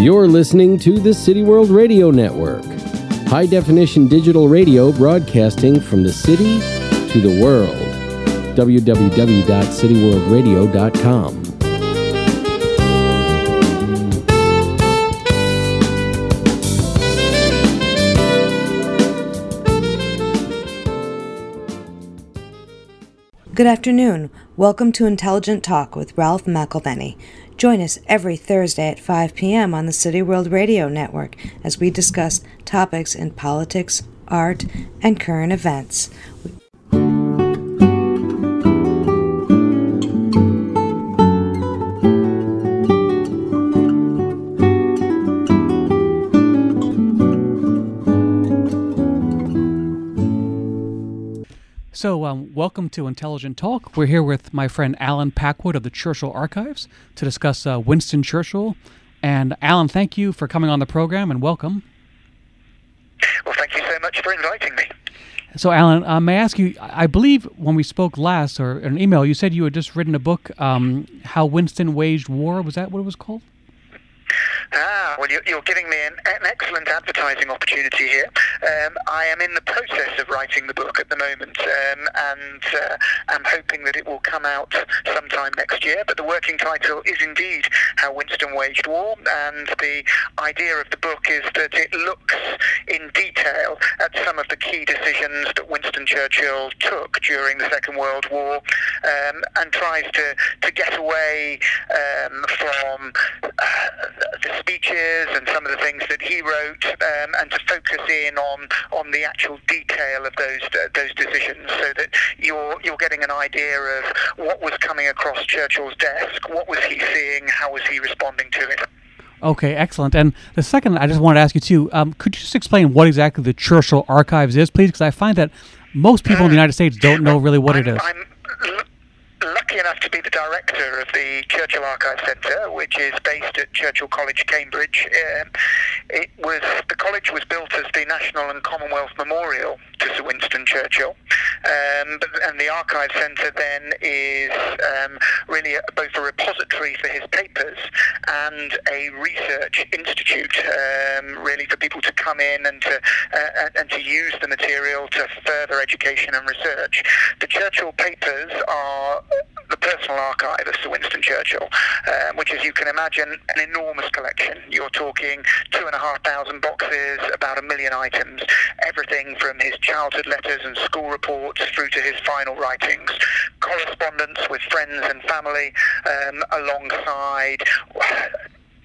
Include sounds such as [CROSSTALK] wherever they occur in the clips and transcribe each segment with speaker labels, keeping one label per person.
Speaker 1: You're listening to the City World Radio Network, high definition digital radio broadcasting from the city to the world. www.cityworldradio.com.
Speaker 2: Good afternoon. Welcome to Intelligent Talk with Ralph McElvenney. Join us every Thursday at 5 p.m. on the City World Radio Network as we discuss topics in politics, art, and current events.
Speaker 3: So, um, welcome to Intelligent Talk. We're here with my friend Alan Packwood of the Churchill Archives to discuss uh, Winston Churchill. And Alan, thank you for coming on the program and welcome.
Speaker 4: Well, thank you so much for inviting me.
Speaker 3: So, Alan, uh, may I ask you? I believe when we spoke last, or in an email, you said you had just written a book, um, "How Winston Waged War." Was that what it was called?
Speaker 4: Ah, well, you're, giving me an, an, excellent advertising opportunity here. Um, I am in the process of writing the book at the moment, um, and uh, I'm hoping that it will come out sometime next year. But the working title is indeed How Winston Waged War, and the idea of the book is that it looks in detail at some of the key decisions that Winston Churchill took during the Second World War, um, and tries to, to get away um, from uh, the speeches and some of the things that he wrote, um, and to focus in on on the actual detail of those uh, those decisions, so that you're you're getting an idea of what was coming across Churchill's desk, what was he seeing, how was he responding to it.
Speaker 3: Okay, excellent. And the second, I just wanted to ask you too. Um, could you just explain what exactly the Churchill Archives is, please? Because I find that most people in the United States don't know really what
Speaker 4: I'm,
Speaker 3: it is.
Speaker 4: I'm lucky enough to be the director of the Churchill Archive Centre, which is based at Churchill College, Cambridge. Um, it was the college was built as the National and Commonwealth Memorial to Sir Winston Churchill, um, but, and the Archive Centre then is um, really a, both a repository for his papers and a research institute, um, really for people to come in and to uh, and to use the material to further education and research. The Churchill papers are the personal archive of Sir Winston Churchill, um, which, as you can imagine, an enormous collection. You're talking two and a half thousand boxes, about a million items, everything from his childhood letters and school reports through to his final writings, correspondence with friends and family, um, alongside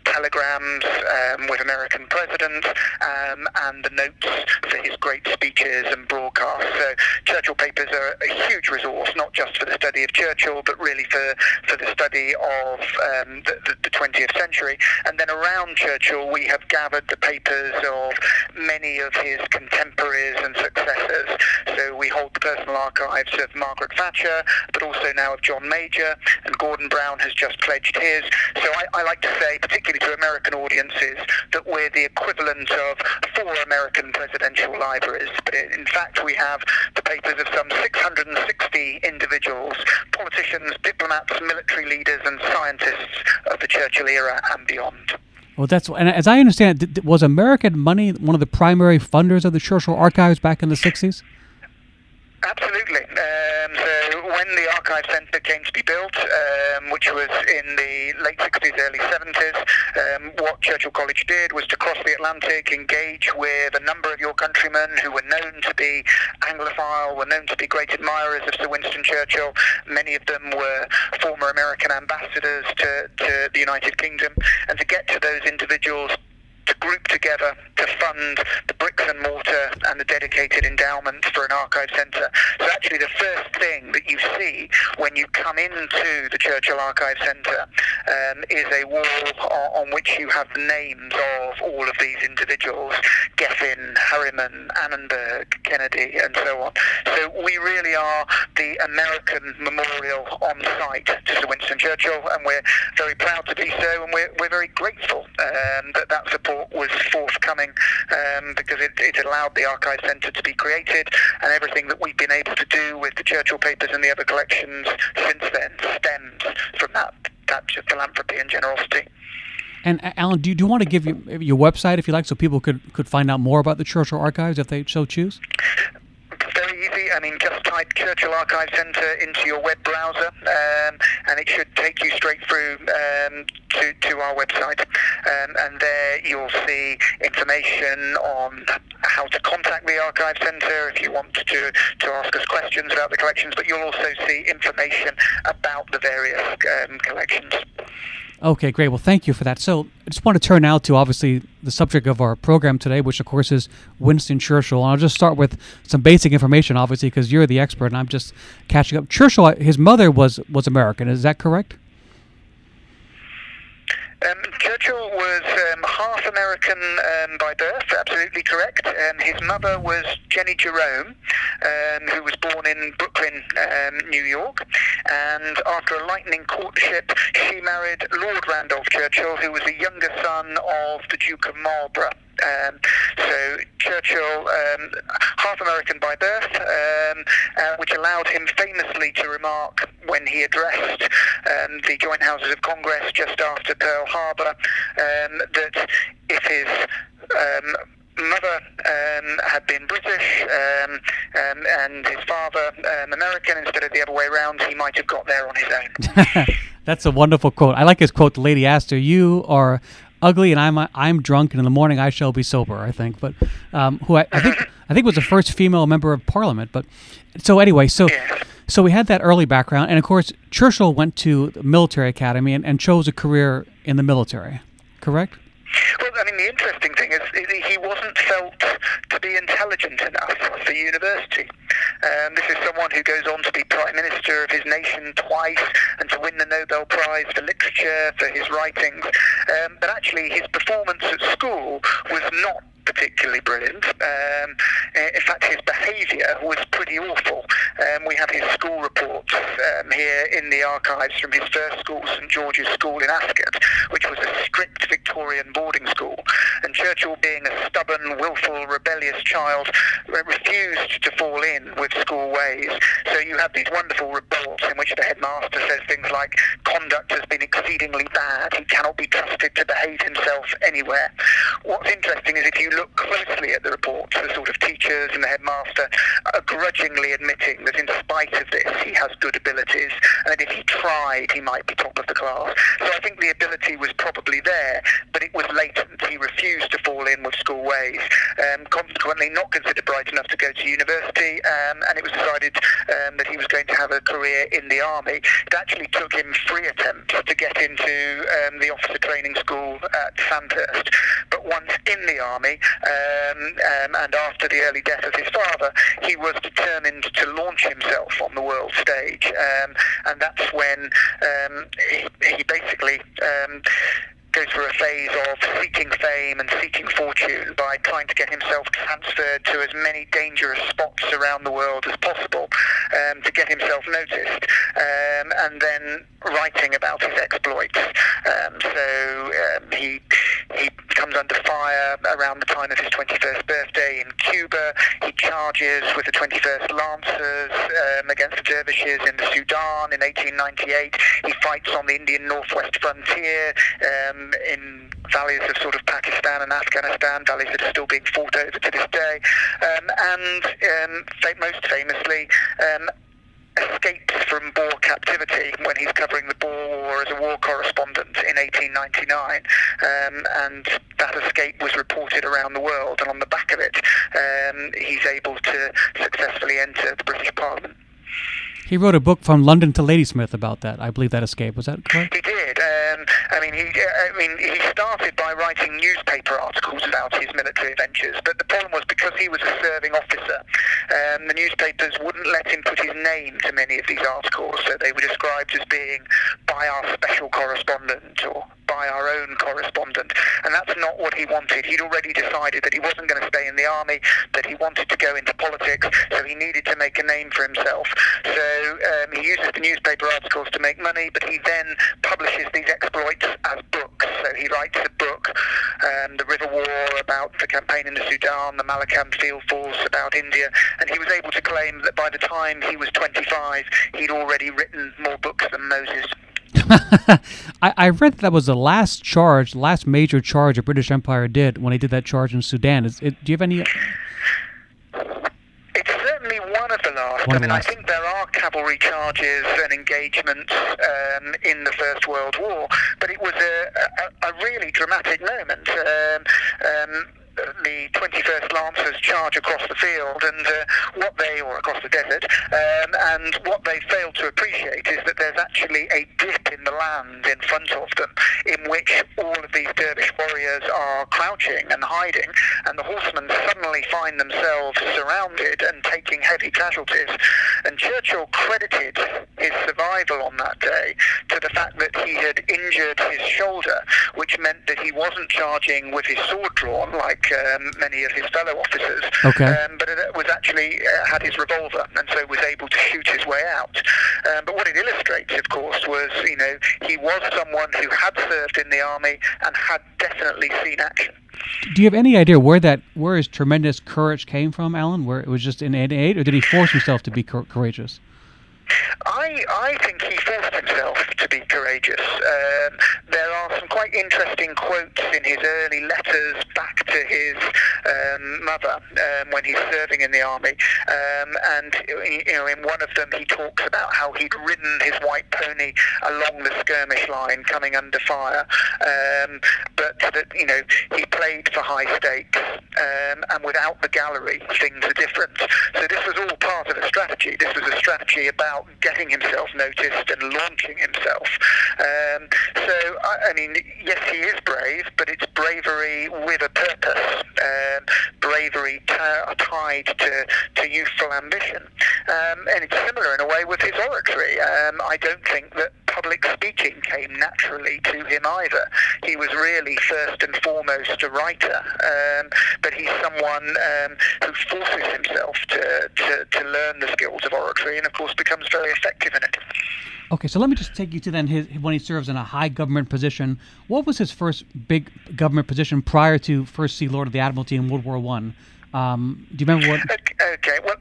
Speaker 4: telegrams um, with American presidents um, and the notes for his great speeches and broadcasts. So Churchill papers are a huge resource, not just for the study of Churchill, but really for, for the study of um, the, the, the 20th century. And then around Churchill, we have gathered the papers of many of his contemporaries and successors. So we hold the personal archives of Margaret Thatcher, but also now of John Major, and Gordon Brown has just pledged his. So I, I like to say, particularly to American audiences, that we're the equivalent of four American presidential libraries. But in fact, we have the papers of some 660 individuals, politicians, diplomats, military leaders, and scientists of the Churchill era and beyond.
Speaker 3: Well, that's and as I understand, it, was American money one of the primary funders of the Churchill Archives back in the '60s?
Speaker 4: Absolutely. Um, so when the Archive Centre came to be built, um, which was in the late 60s, early 70s, um, what Churchill College did was to cross the Atlantic, engage with a number of your countrymen who were known to be Anglophile, were known to be great admirers of Sir Winston Churchill. Many of them were former American ambassadors to, to the United Kingdom, and to get to those individuals to group together to fund the bricks and mortar and the dedicated endowment for an archive centre. So actually the first thing that you see when you come into the Churchill Archive Centre um, is a wall on, on, which you have the names of all of these individuals, Geffen, Harriman, Annenberg, Kennedy and so on. So we really are the American memorial on site to Sir Winston Churchill and we're very proud to be so and we're, we're very grateful um, that that support was forthcoming um, because it, it, allowed the Archive Centre to be created and everything that we've been able to do with the Churchill papers and the other collections since then stems from that, that philanthropy and generosity.
Speaker 3: And Alan, do you, do you want to give your, your website if you like, so people could could find out more about the Churchill Archives if they so choose?
Speaker 4: I mean, just type Churchill Archive Centre into your web browser, um, and it should take you straight through um, to, to our website. Um, and there you'll see information on how to contact the Archive Centre if you want to, to ask us questions about the collections, but you'll also see information about the various um, collections.
Speaker 3: Okay, great. Well, thank you for that. So, I just want to turn now to obviously the subject of our program today, which of course is Winston Churchill. And I'll just start with some basic information, obviously, because you're the expert, and I'm just catching up. Churchill, uh, his mother was was American. Is that correct?
Speaker 4: Um, Churchill was um, half American um, by birth, absolutely correct. Um, his mother was Jennie Jerome, um, who was born in Brooklyn, um, New York. And after a lightning courtship, she married Lord Randolph Churchill, who was the younger son of the Duke of Marlborough. Um, so Churchill, um, half American by birth, um, uh, which allowed him famously to remark when he addressed um, the joint houses of Congress just after Pearl Harbor um, that if his um, mother um, had been British um, um, and his father American instead of the other way around, he might have got there on his own. [LAUGHS]
Speaker 3: That's a wonderful quote. I like his quote. The lady asked her, "You are ugly and I'm I'm drunk and in the morning I shall be sober. I think, but um, who I, I, think I think was the first female member of parliament. But so anyway, so so we had that early background, and of course Churchill went to the military academy and, and chose a career in the military. Correct.
Speaker 4: Well, I mean, the interesting thing he wasn't felt to be intelligent enough for university. Um, this is someone who goes on to be Prime Minister of his nation twice and to win the Nobel Prize for Literature for his writings. Um, but actually, his performance at school was not particularly brilliant. Um, in fact, his behaviour was pretty awful. Um, we have his school reports um, here in the archives from his first school, St George's School in Ascot, which was a strict Victorian boarding school. And Churchill, being a stubborn, willful, rebellious child, refused to fall in with school ways. So you have these wonderful reports in which the headmaster says things like, conduct has been exceedingly bad, he cannot be trusted to behave himself anywhere. What's interesting is if you look closely at the reports, the sort of teachers and the headmaster are grudgingly admitting that in spite of this, he has good abilities, and that if he tried, he might be top of the class. So I think the ability was probably there, but it was latent. He refused to fall in with school ways, um, consequently not considered bright enough to go to university, um, and it was decided um, that he was going to have a career in the army. It actually took him three attempts to get into um, the officer training school at Sandhurst, but once in the army, um, um, and after the early death of his father, he was determined to launch himself on the world stage, um, and that's when um, he, he, basically um, goes through a phase of seeking fame and seeking fortune by trying to get himself transferred to as many dangerous spots around the world as possible um, to get himself noticed, um, and then writing about his exploits. Um, so um, he he comes under fire around the time of his 21st birthday in Cuba. He charges with the 21st Lancers um, against the dervishes in the Sudan in 1898. He fights on the Indian northwest frontier um, in valleys of sort of Pakistan and Afghanistan, valleys that are still being fought over to this day. Um, and um, most famously, um, escapes from Boer captivity when he's covering the Boer War as a war correspondent in 1899. Um, and that escape was reported around the world, and on the back of it, um, he's able to successfully enter the British Parliament.
Speaker 3: He wrote a book from London to Ladysmith about that. I believe that escape was that correct?
Speaker 4: He did. Um, I mean, he. I mean, he started by writing newspaper articles about his military adventures, but the problem was because he was a serving officer, um, the newspapers wouldn't let him put his name to many of these articles, so they were described as being by our special correspondent or by our own correspondent, and that's not what he wanted. He'd already decided that he wasn't going to stay in the army, that he wanted to go into politics, so he needed to make a name for himself. So um, he uses the newspaper articles to make money, but he then publishes these exploits as books. So he writes a book, um, The River War, about the campaign in the Sudan, the Malakand Field Force, about India, and he was able to claim that by the time he was 25, he'd already written more books than Moses. [LAUGHS]
Speaker 3: I, I read that, that was the last charge, last major charge a British Empire did when they did that charge in Sudan. Is it, do you have any?
Speaker 4: It's certainly one of the last.
Speaker 3: One
Speaker 4: I mean, I think there are cavalry charges and engagements um, in the First World War, but it was a, a, a really dramatic moment. Um, um, the 21st Lancers charge across the field, and uh, what they, or across the desert, um, and what they fail to appreciate is that there's actually a dip in the land in front of them, in which all of these dervish warriors are crouching and hiding, and the horsemen suddenly find themselves surrounded and taking heavy casualties. And Churchill credited his survival on that day to the fact that he had injured his shoulder, which meant that he wasn't charging with his sword drawn like um, many of his fellow officers,
Speaker 3: Okay.
Speaker 4: um, but it was actually uh, had his revolver and so was able to shoot his way out. Um, but what it illustrates, of course, was you know he was someone who had served in the army and had definitely seen action.
Speaker 3: Do you have any idea where that where his tremendous courage came from, Alan? Where it was just innate, or did he force himself to be cour- courageous?
Speaker 4: I, I think he forced himself to be courageous. Um, there are some quite interesting quotes in his early letters back to his um, mother um, when he's serving in the army. Um, and you know, in one of them, he talks about how he'd ridden his white pony along the skirmish line, coming under fire. Um, but that you know, he played for high stakes, um, and without the gallery, things are different. So this was all part of a strategy. This was a strategy about getting himself noticed and launching himself. Um, so, I, I mean, yes, he is brave, but it's bravery with a purpose. Um, bravery t- tied to, to youthful ambition. Um, and it's similar in a way with his oratory. Um, I don't think that public speaking came naturally to him either. He was really first and foremost a writer, um, but he's someone um, who forces himself to, to, to learn the skills of oratory and, of course, becomes very effective in it.
Speaker 3: Okay, so let me just take you to then his when he serves in a high government position. What was his first big government position prior to First Sea Lord of the Admiralty in World War One? Um, do you remember what?
Speaker 4: Okay, okay, well.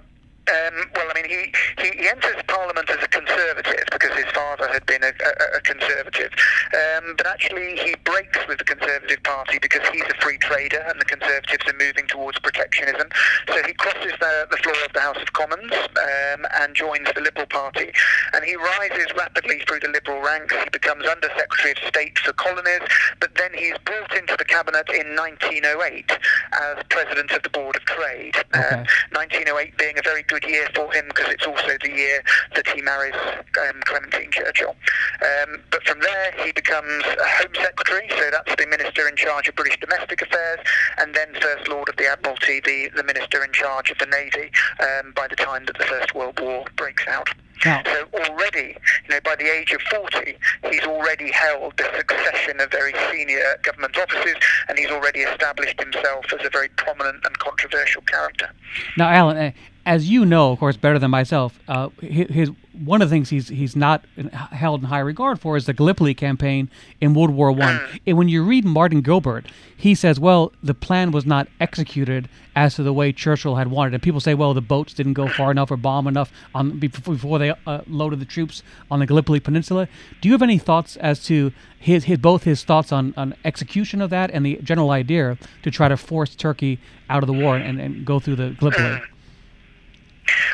Speaker 4: Um, well, I mean, he, he, he enters Parliament as a Conservative because his father had been a, a, a Conservative. Um, but actually, he breaks with the Conservative Party because he's a free trader and the Conservatives are moving towards protectionism. So he crosses the, the floor of the House of Commons um, and joins the Liberal Party. And he rises rapidly through the Liberal ranks. He becomes Under Secretary of State for Colonies, but then he's brought into the Cabinet in 1908 as President of the Board of Trade.
Speaker 3: Okay.
Speaker 4: Um, 1908 being a very good year for him because it's also the year that he marries um, Clementine Churchill. Um, but from there, he becomes a Home Secretary, so that's the Minister in charge of British domestic affairs, and then First Lord of the Admiralty, the, the Minister in charge of the Navy, um, by the time that the First World War breaks out.
Speaker 3: Now-
Speaker 4: So already, you know, by the age of 40, he's already held a succession of very senior government offices, and he's already established himself as a very prominent and controversial character.
Speaker 3: Now, Alan, uh, as you know, of course, better than myself, uh, his, his one of the things he's he's not in- held in high regard for is the Gallipoli campaign in World War One. And when you read Martin Gilbert, he says, "Well, the plan was not executed as to the way Churchill had wanted." And people say, "Well, the boats didn't go far enough or bomb enough on before they uh, loaded the troops on the Gallipoli Peninsula." Do you have any thoughts as to his, his both his thoughts on, on execution of that and the general idea to try to force Turkey out of the war and, and go through the Gallipoli?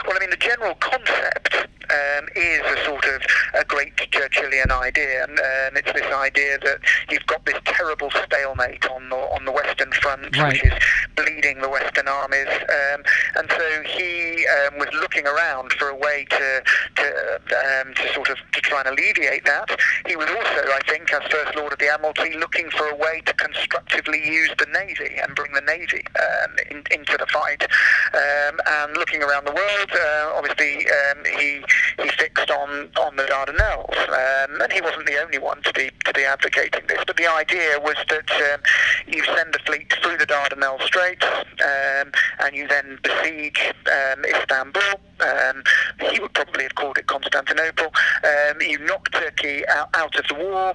Speaker 4: Well, I mean, the general concept um, is a sort of a great Churchillian idea, and um, it's this idea that you've got this terrible stalemate on the on the Western Front,
Speaker 3: Right.
Speaker 4: which is bleeding the Western armies, um, and so he um, was looking around for a way to to, um, to sort of to try and alleviate that. He was also, I think, as First Lord of the Admiralty, looking for a way to constructively use the Navy and bring the Navy um, in, into the fight, um, and looking around the world. Uh, obviously, um, he he fixed on on the Dardanelles, um, and he wasn't the only one to be to be advocating this. But the idea was that um, you send a fleet through the Dardanelles Strait um, and you then besiege um, Istanbul. Um, he would probably have called it Constantinople. Um, you knock Turkey out, out of the war,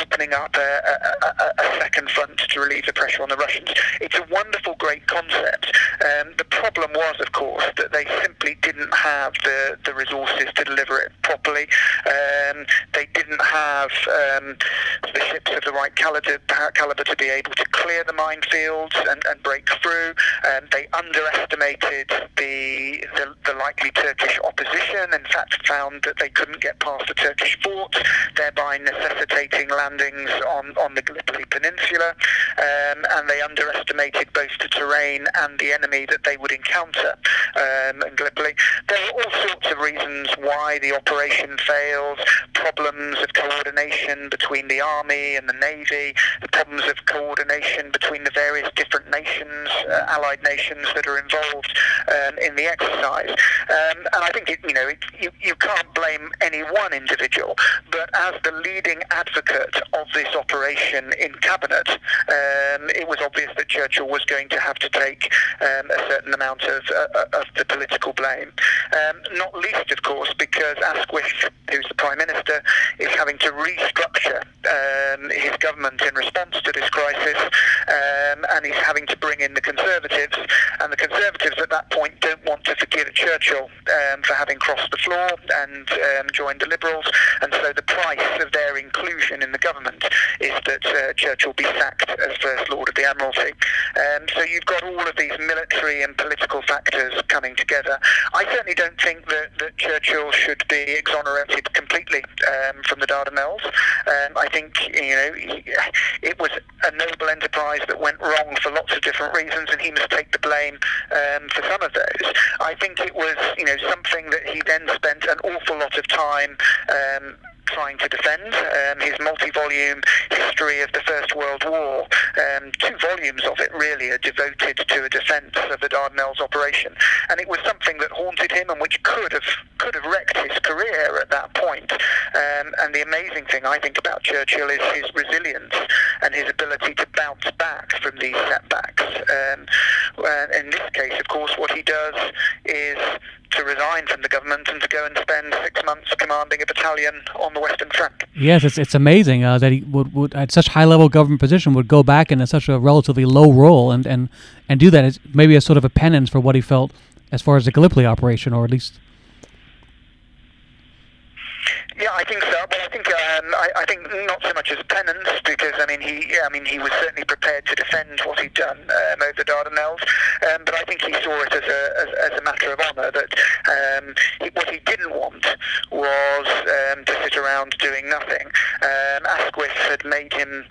Speaker 4: opening up a, a, a, a second front to relieve the pressure on the Russians. It's a wonderful, great concept. The problem was, of course, that they simply didn't have the, the resources resources to deliver it properly. Um, they didn't have um, the ships of the right caliber, to be able to clear the minefields and, and break through. Um, they underestimated the, the, the likely Turkish opposition. In fact, found that they couldn't get past the Turkish fort, thereby necessitating landings on, on the Gallipoli Peninsula. Um, and they underestimated both the terrain and the enemy that they would encounter um, in Gallipoli. There are all sorts of reasons why the operation fails, problems of coordination between the army and the navy, the problems of coordination between the various different nations, uh, allied nations that are involved um, in the exercise. Um, and I think it, you know it, you, you can't blame any one individual, but as the leading advocate of this operation in cabinet, um, it was obvious that Churchill was going to have to take um, a certain amount of, uh, of the political blame. Um, not least, of course, because Asquith, who's the Prime Minister, is having to restructure um, his government in response to this crisis, um, and he's having to bring in the Conservatives. And the Conservatives at that point don't want to forgive Churchill um, for having crossed the floor and um, joined the Liberals, and so the price of their inclusion in the government is that uh, Churchill be sacked as First Lord of the Admiralty. Um, so you've got all of these military and political factors coming together. I certainly don't think that, that Churchill should be exonerated completely um, from the Dardanelles. Um, I think you know it was a noble enterprise that went wrong for lots of different reasons, and he must take the blame um, for some of those. I think it was you know something that he then spent an awful lot of time um, trying to defend. Um, his multi-volume history of the First World War, um, two volumes of it really are devoted to a defence of the Dardanelles operation, and it was something that haunted him and which could have could have wrecked his career at that point. Um, and the amazing thing I think about Churchill is his resilience and his ability to bounce back from these setbacks. Um, in this case, of course, what he does is to resign from the government and to go and spend six months commanding a battalion on the Western Front.
Speaker 3: Yes, it's it's amazing uh, that he would, would at such high level government position would go back in such a relatively low role and and and do that as maybe as sort of a penance for what he felt as far as the Gallipoli operation, or at least
Speaker 4: yeah, I think so. But I think um, I, I, think not so much as penance, because I mean he, I mean he was certainly prepared to defend what he'd done um, over the Dardanelles. Um, but I think he saw it as a as, as a matter of honour that um, he, what he didn't want was um, to sit around doing nothing. Um, Asquith had made him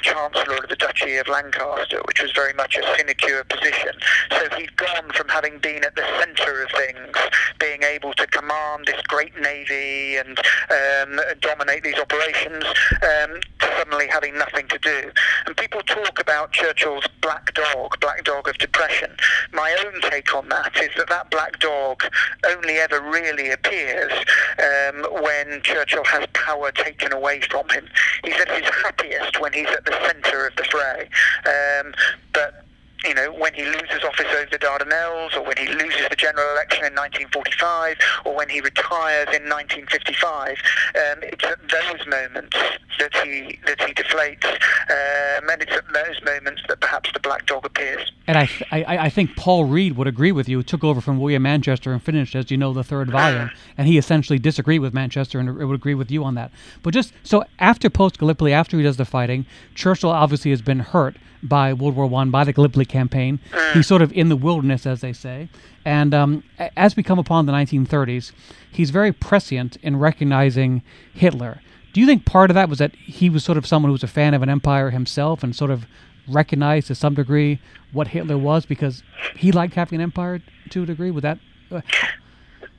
Speaker 4: Chancellor of the Duchy of Lancaster, which was very much a sinecure position. So he'd gone from having been at the centre of things, being able to command this great navy and um, dominate these operations um, to suddenly having nothing to do. And people talk about Churchill's black dog, black dog of depression. My own take on that is that that black dog only ever really appears um, when Churchill has power taken away from him. He's at his happiest when he's at the centre of the fray. Um, but you know, when he loses office over the Dardanelles, or when he loses the general election in 1945, or when he retires in 1955, um, it's at those moments that he that he deflates, um, and it's at those moments that perhaps the black dog appears.
Speaker 3: And I, th- I, I think Paul Reid would agree with you. He took over from William Manchester and finished, as you know, the third volume, [CLEARS THROAT] and he essentially disagreed with Manchester and would agree with you on that. But just so after post Gallipoli, after he does the fighting, Churchill obviously has been hurt by World War One, by the Gallipoli campaign. Mm. He's sort of in the wilderness, as they say. And um, as we come upon the 1930s, he's very prescient in recognizing Hitler. Do you think part of that was that he was sort of someone who was a fan of an empire himself and sort of recognized to some degree what Hitler was because he liked having an empire to a degree? Would that? Uh,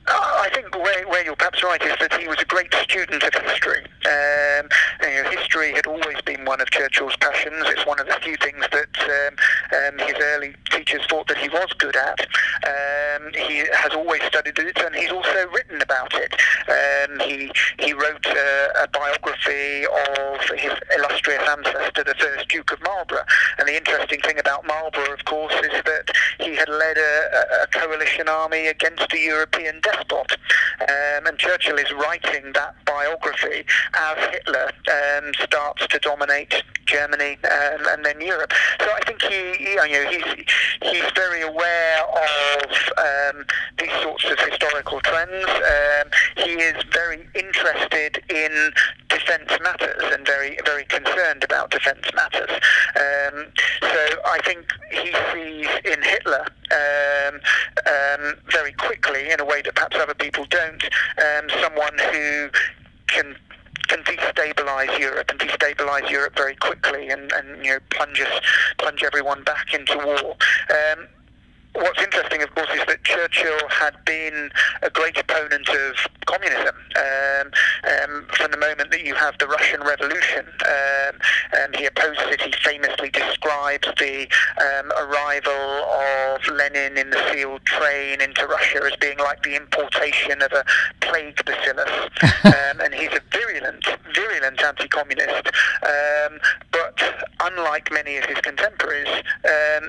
Speaker 4: I think where, where you're perhaps right is that he was a great student of history. Um, you know, history had always been one of Churchill's passions. It's one of the few things that um, um, his early teachers thought that he was good at. Um, he has always studied it, and he's also written about it. Um, he he wrote a, biography of his illustrious ancestor, the first Duke of Marlborough. And the interesting thing about Marlborough, of course, is that he had led a, a coalition army against a European despot. Um, and Churchill is writing that biography as Hitler um, starts to dominate Germany um, and then Europe. So I think he, you know, he's he's very aware of um, these sorts of historical trends. Um, he is very interested in defence matters and very very concerned about defence matters. Um, so I think he sees in Hitler um, um, very quickly, in a way that perhaps other people don't, um, someone who can can destabilize Europe and destabilize Europe very quickly and, and you know plunge us, plunge everyone back into war. Um, what's interesting, of course, is that Churchill had been a great opponent of communism um, um, from the moment that you have the Russian Revolution. Um, and he opposed it. He famously describes the um, arrival of Lenin in the sealed train into Russia as being like the importation of a plague bacillus. [LAUGHS] Um, and he's a virulent, virulent anti-communist. Um, but unlike many of his contemporaries,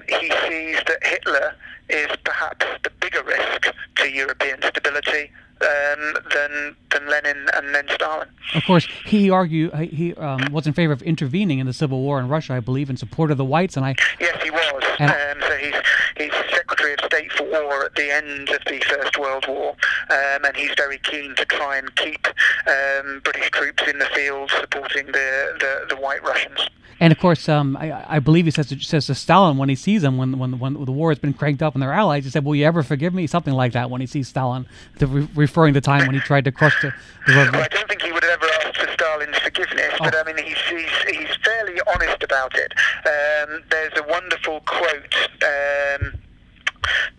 Speaker 4: he sees that Hitler is perhaps the bigger risk to European stability um, than than Lenin and then Stalin.
Speaker 3: Of course, he argued he um, was in favor of intervening in the civil war in Russia, I believe, in support of the whites. And I
Speaker 4: yes, he was. Um, so he's he's Secretary of State for War at the end of the First World War, um, and he's very keen to try and keep um, British troops in the field supporting the, the, the white Russians.
Speaker 3: And of course, um, I, I, believe he says to, says to Stalin when he sees him, when, when, when the war has been cranked up and they're allies, he said, Will you ever forgive me? Something like that when he sees Stalin, re- referring to the time when he tried to crush the, the
Speaker 4: well, I don't think he would have ever asked for Stalin's forgiveness, oh. but I mean, he's, he's, he's fairly honest about it. Um, there's a wonderful quote. Um,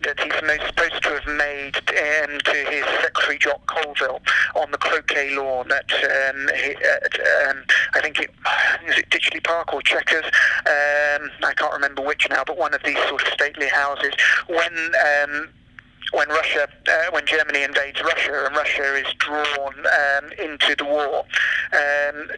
Speaker 4: that he's supposed to have made um, to his secretary Jock Colville on the croquet lawn at, um, at um, I think it is it Ditchley Park or Chequers. Um, I can't remember which now, but one of these sort of stately houses when um, when Russia, uh, when Germany invades Russia and Russia is drawn um, into the war, um,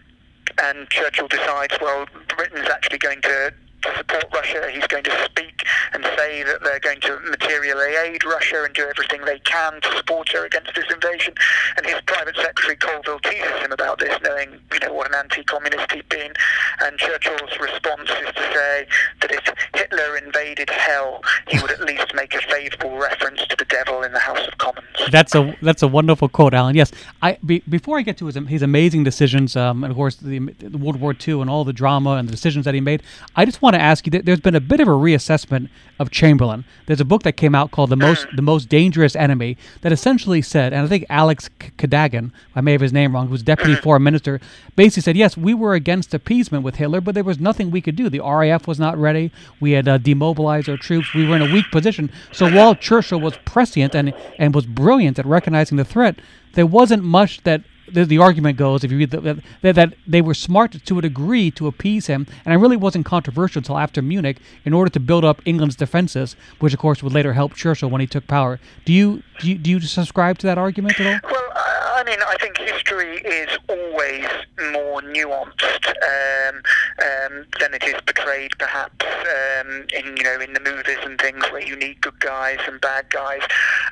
Speaker 4: and Churchill decides, well, Britain's actually going to to support Russia. He's going to speak and say that they're going to materially aid Russia and do everything they can to support her against this invasion. And his private secretary Colville teases him about this, knowing you know what an anti-communist he'd been. And Churchill's response is to say that if Hitler invaded hell, he would at least make a favourable reference to the devil in the House of Commons.
Speaker 3: That's a that's a wonderful quote, Alan. Yes, I be, before I get to his his amazing decisions, um, and of course the, the World War II and all the drama and the decisions that he made, I just want to ask you. that There's been a bit of a reassessment of Chamberlain. There's a book that came out called "The Most the Most Dangerous Enemy" that essentially said, and I think Alex Cadogan, I may have his name wrong, who was deputy foreign minister, basically said, yes, we were against appeasement with Hitler, but there was nothing we could do. The RAF was not ready. We had uh, demobilized our troops. We were in a weak position. So while Churchill was prescient and and was brilliant at recognizing the threat, there wasn't much that the, the argument goes, if you read the, that, that they were smart to a degree to appease him, and it really wasn't controversial until after Munich in order to build up England's defenses, which of course would later help Churchill when he took power. Do you do you, do you subscribe to that argument at
Speaker 4: all? Well, I mean, I think history is always more nuanced um, um, than it is portrayed, perhaps um, in you know in the movies and things where you need good guys and bad guys,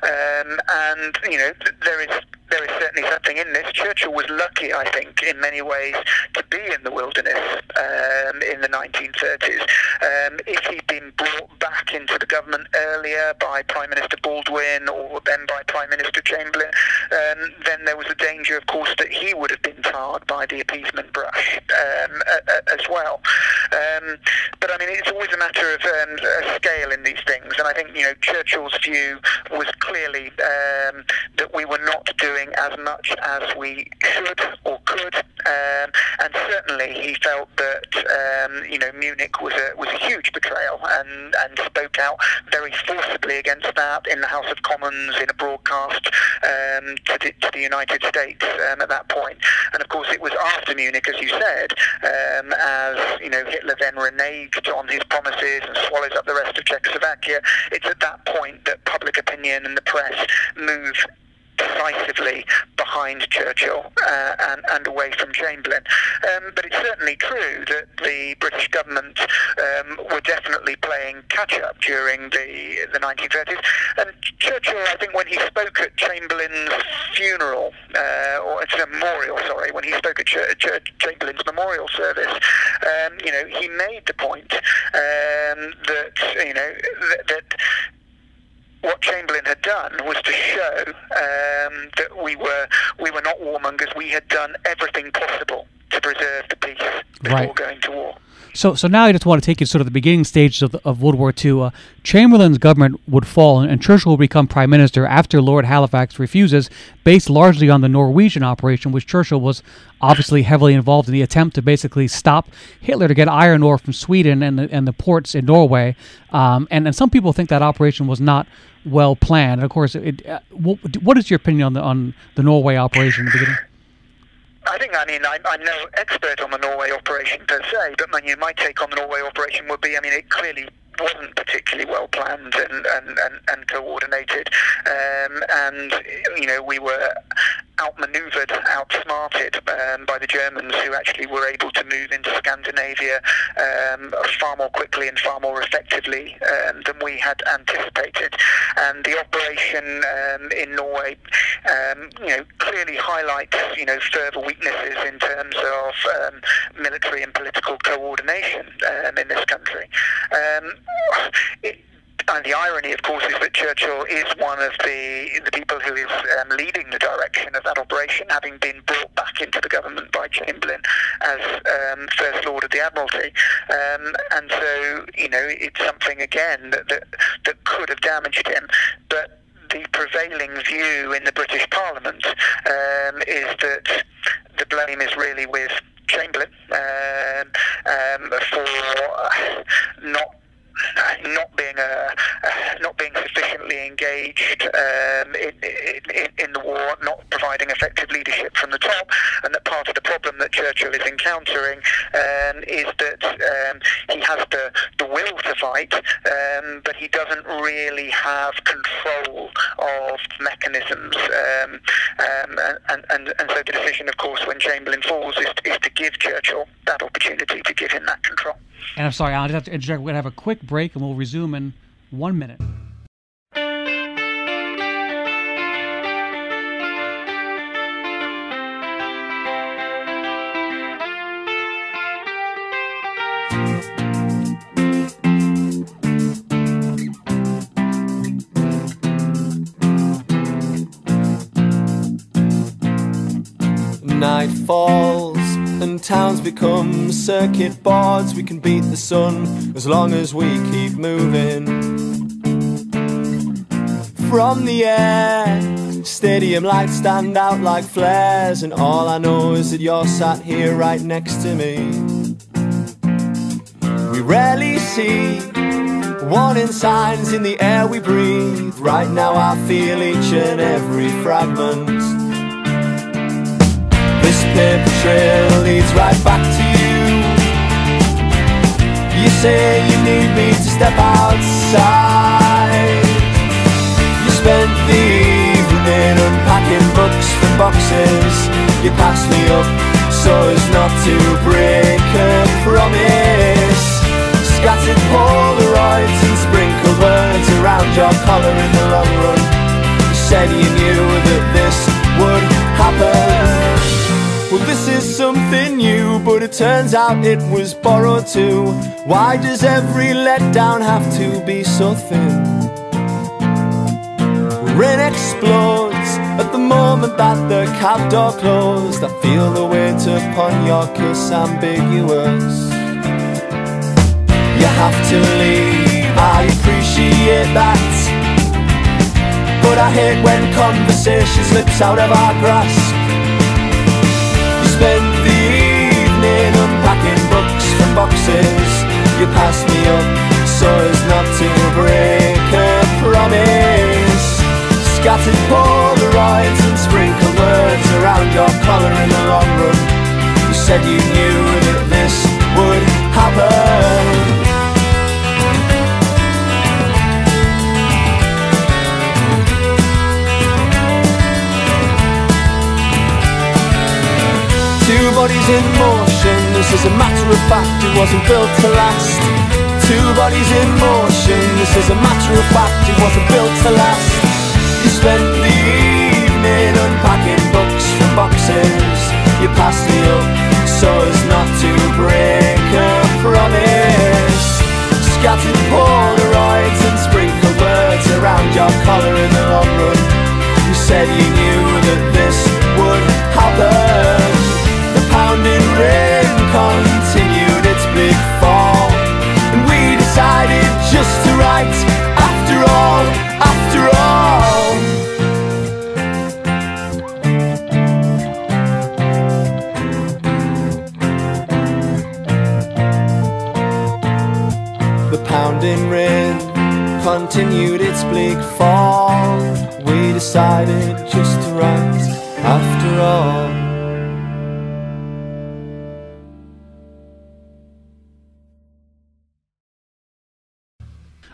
Speaker 4: um, and you know there is there is certainly something in this. Churchill was lucky, I think, in many ways, to be in the wilderness um, in the 1930s. Um, if he'd been brought back into the government earlier by Prime Minister Baldwin or then by Prime Minister Chamberlain, um, then there was a danger, of course, that he would have been tarred by the appeasement brush um, as well. Um, but I mean, it's always a matter of um, a scale in these things, and I think you know Churchill's view was clearly that we were not doing doing as much as we should or could, um, and certainly he felt that um, you know Munich was a was a huge betrayal, and and spoke out very forcibly against that in the House of Commons in a broadcast um, to, the, to, the, United States um, at that point. And of course, it was after Munich, as you said, um, as you know Hitler then reneged on his promises and swallows up the rest of Czechoslovakia. It's at that point that public opinion and the press move decisively behind Churchill uh, and, and away from Chamberlain. Um, but it's certainly true that the British government um, were definitely playing catch up during the the 1930s. And Churchill, I think, when he spoke at Chamberlain's funeral, uh, or it's a memorial, sorry, when he spoke at Ch- Ch- Chamberlain's memorial service, um, you know, he made the point um, that you know that, that what Chamberlain had done was to show um, that we were we were not warmongers. We had done everything possible to preserve the peace before
Speaker 3: Right.
Speaker 4: going to war.
Speaker 3: So, so now I just want to take you to sort of the beginning stages of, the, of World War II. Uh, Chamberlain's government would fall, and, and Churchill will become prime minister after Lord Halifax refuses, based largely on the Norwegian operation, which Churchill was obviously heavily involved in the attempt to basically stop Hitler to get iron ore from Sweden and the, and the ports in Norway. Um, and, and some people think that operation was not well planned. And of course, it, uh, what, what is your opinion on the on the Norway operation in the beginning?
Speaker 4: I think, I mean, I'm, I'm no expert on the Norway operation per se, but my, my take on the Norway operation would be, I mean, it clearly wasn't particularly well planned and, and, and, and coordinated. Um, and, you know, we were outmaneuvered, outsmarted um, by the Germans who actually were able to move into Scandinavia um, far more quickly and far more effectively um, than we had anticipated. And the operation um, in Norway, um, you know, clearly highlights, you know, further weaknesses in terms of military and political coordination in this country. Um, and the irony, of course, is that Churchill is one of the the people who is um, leading the direction of that operation, having been brought back into the government by Chamberlain as um, First Lord of the Admiralty. Um, and so, you know, it's something again that, that that could have damaged him, but the prevailing view in the British Parliament um, is that the blame is really with Chamberlain um, um, for not not being uh, uh, not being sufficiently engaged um, in, in, in the war, not providing effective leadership from the top, and that part of the problem that Churchill is encountering um, is that um, he has the, will to fight, um, but he doesn't really have control of mechanisms. Um, um, and, and, and so the decision, of course, when Chamberlain falls, is, is to give Churchill that opportunity to give him that control.
Speaker 3: And I'm sorry, I'll just have to interject. We're going to have a quick break and we'll resume in one minute.
Speaker 5: Night falls and towns become circuit boards. We can beat the sun as long as we keep moving. From the air, stadium lights stand out like flares, and all I know is that you're sat here right next to me. We rarely see warning signs in the air we breathe. Right now, I feel each and every fragment. Paper trail leads right back to you. You say you need me to step outside. You spent the evening unpacking books from boxes. You passed me up so as not to break a promise. Scattered Polaroids and sprinkled words around your collar in the long run. You said you knew that this would happen. It turns out it was borrowed too. Why does every letdown have to be so thin? Rain explodes at the moment that the cab door closed. I feel the weight upon your kiss ambiguous. You have to leave, I appreciate that. But I hate when conversation slips out of our grasp. You spend the taking books from boxes you pass me up so as not to break a promise. Scattered Polaroids and sprinkle words around your collar in the long run. You said you knew that this would happen. Two bodies in more this is a matter of fact, it wasn't built to last. Two bodies in motion, this is a matter of fact, it wasn't built to last. You spent the evening unpacking books from boxes, you passed me up so as not to break a promise. Scattered Polaroids and sprinkled words around your collar in the long run. You said you knew that this would happen. Just to write. After all, after all. The pounding rain continued its bleak fall. We decided just to write after all.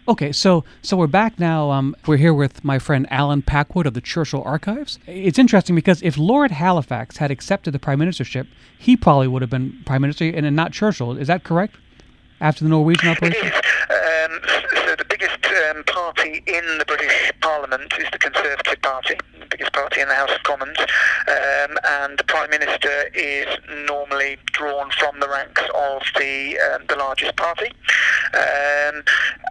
Speaker 3: Okay, so so we're back now. Um, we're here with my friend Alan Packwood of the Churchill Archives. It's interesting because if Lord Halifax had accepted the prime ministership, he probably would have been prime minister, and not Churchill. Is that correct? After the Norwegian operation.
Speaker 4: Um, so the biggest um, party in the British Parliament is the Conservative Party, party in the House of Commons, um, and the Prime Minister is normally drawn from the ranks of the um, the largest party. Um,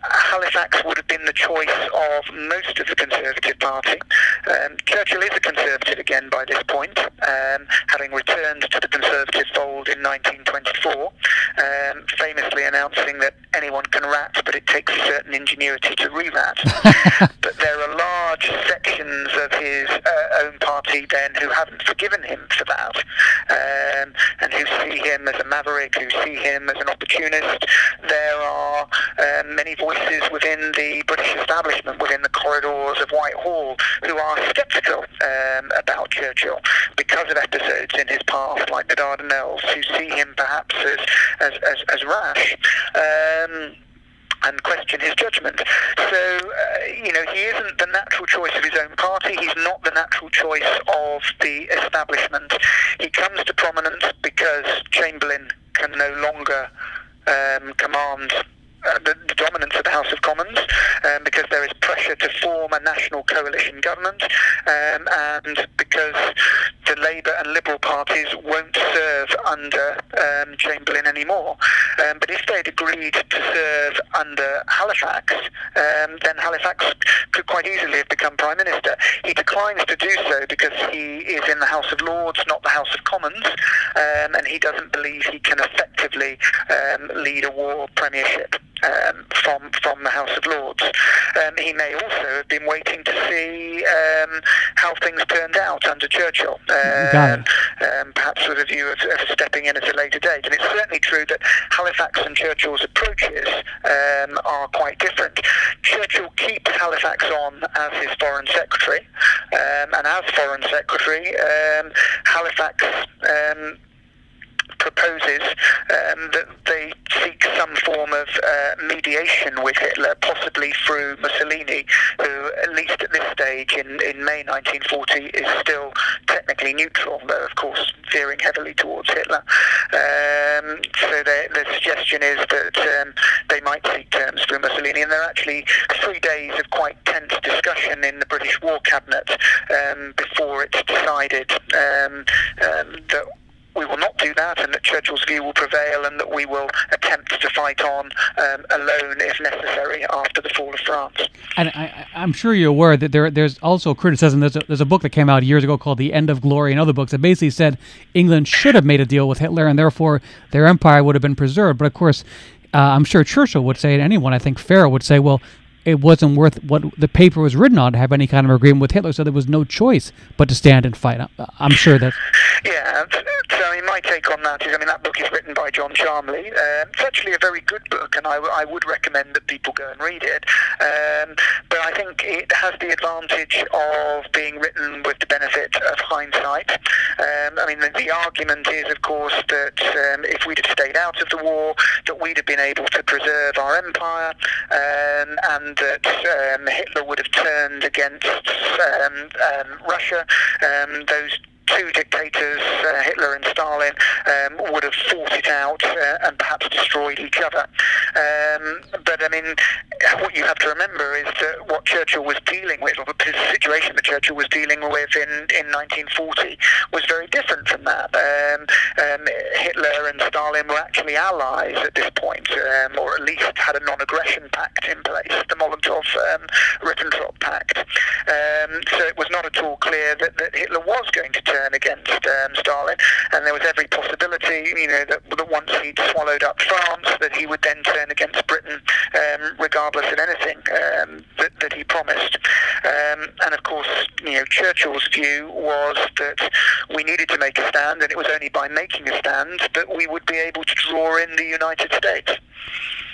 Speaker 4: Halifax would have been the choice of most of the Conservative Party. Um, Churchill is a Conservative again by this point, um, having returned to the Conservative fold in 1924, um, famously announcing that anyone can rat, but it takes a certain ingenuity to re-rat. [LAUGHS] but there are large sections of his uh, own party then who haven't forgiven him for that, um, and who see him as a maverick, who see him as an opportunist. There are um, many voices within the British establishment, within the corridors of Whitehall, who are sceptical um, about Churchill because of episodes in his past, like the Dardanelles, who see him perhaps as as, as, as rash. Um, and question his judgment. So, uh, you know, he isn't the natural choice of his own party. He's not the natural choice of the establishment. He comes to prominence because Chamberlain can no longer um, command uh, the, the dominance of the House of Commons um, because there is pressure to form a national coalition government um, and because the Labour and Liberal parties won't serve under um, Chamberlain anymore. Um, but if they'd agreed to serve under Halifax, um, then Halifax could quite easily have become Prime Minister. He declines to do so because he is in the House of Lords, not the House of Commons, um, and he doesn't believe he can effectively lead a war premiership um, from from the House of Lords. Um, he may also have been waiting to see um, how things turned out under Churchill, um, um, perhaps with a view of, of stepping in at a later date. And it's certainly true that Halifax and Churchill's approaches um, are quite different. Churchill keeps Halifax on as his foreign secretary, um, and as foreign secretary, um, Halifax. Proposes um, that they seek some form of uh, mediation with Hitler, possibly through Mussolini, who, at least at this stage in, in May 1940, is still technically neutral, though, of course, veering heavily towards Hitler. Um, so the, the suggestion is that um, they might seek terms through Mussolini, and there are actually three days of quite tense discussion in the British War Cabinet um, before it's decided um, um, that we will not do that, and that Churchill's view will prevail, and that we will attempt to fight on um, alone if necessary after the fall of France.
Speaker 3: And I, I'm sure you're aware that there, there's also criticism. There's a, there's a book that came out years ago called The End of Glory and other books that basically said England should have made a deal with Hitler and therefore their empire would have been preserved. But of course, uh, I'm sure Churchill would say, and anyone I think fair would say, well, it wasn't worth what the paper was written on to have any kind of agreement with Hitler, so there was no choice but to stand and fight. I'm sure that.
Speaker 4: Yeah, so I mean, my take on that is, I mean, that book is written by John Charmley. Um, it's actually a very good book, and I, I would recommend that people go and read it. Um, but I think it has the advantage of being written with the benefit of hindsight. Um, I mean, the, the argument is, of course, that um, if we'd have stayed out of the war, that we'd have been able to preserve our empire, um, and that Hitler would have turned against Russia. Those two dictators, uh, Hitler and Stalin, um, would have fought it out uh, and perhaps destroyed each other. Um, but I mean, what you have to remember is that what Churchill was dealing with, or the situation that Churchill was dealing with in, in 1940, was very different from that. Um, um, Hitler and Stalin were actually allies at this point, um, or at least had a non-aggression pact in place, the Molotov-Ribbentrop um, Pact. So it was not at all clear that, that Hitler was going to turn against um, Stalin, and there was every possibility, you know, that, that once he'd swallowed up France, that he would then turn against Britain, um, regardless of anything um, that, that he promised. Um, and of course, you know, Churchill's view was that we needed to make a stand, and it was only by making a stand that we would be able to draw in the United States.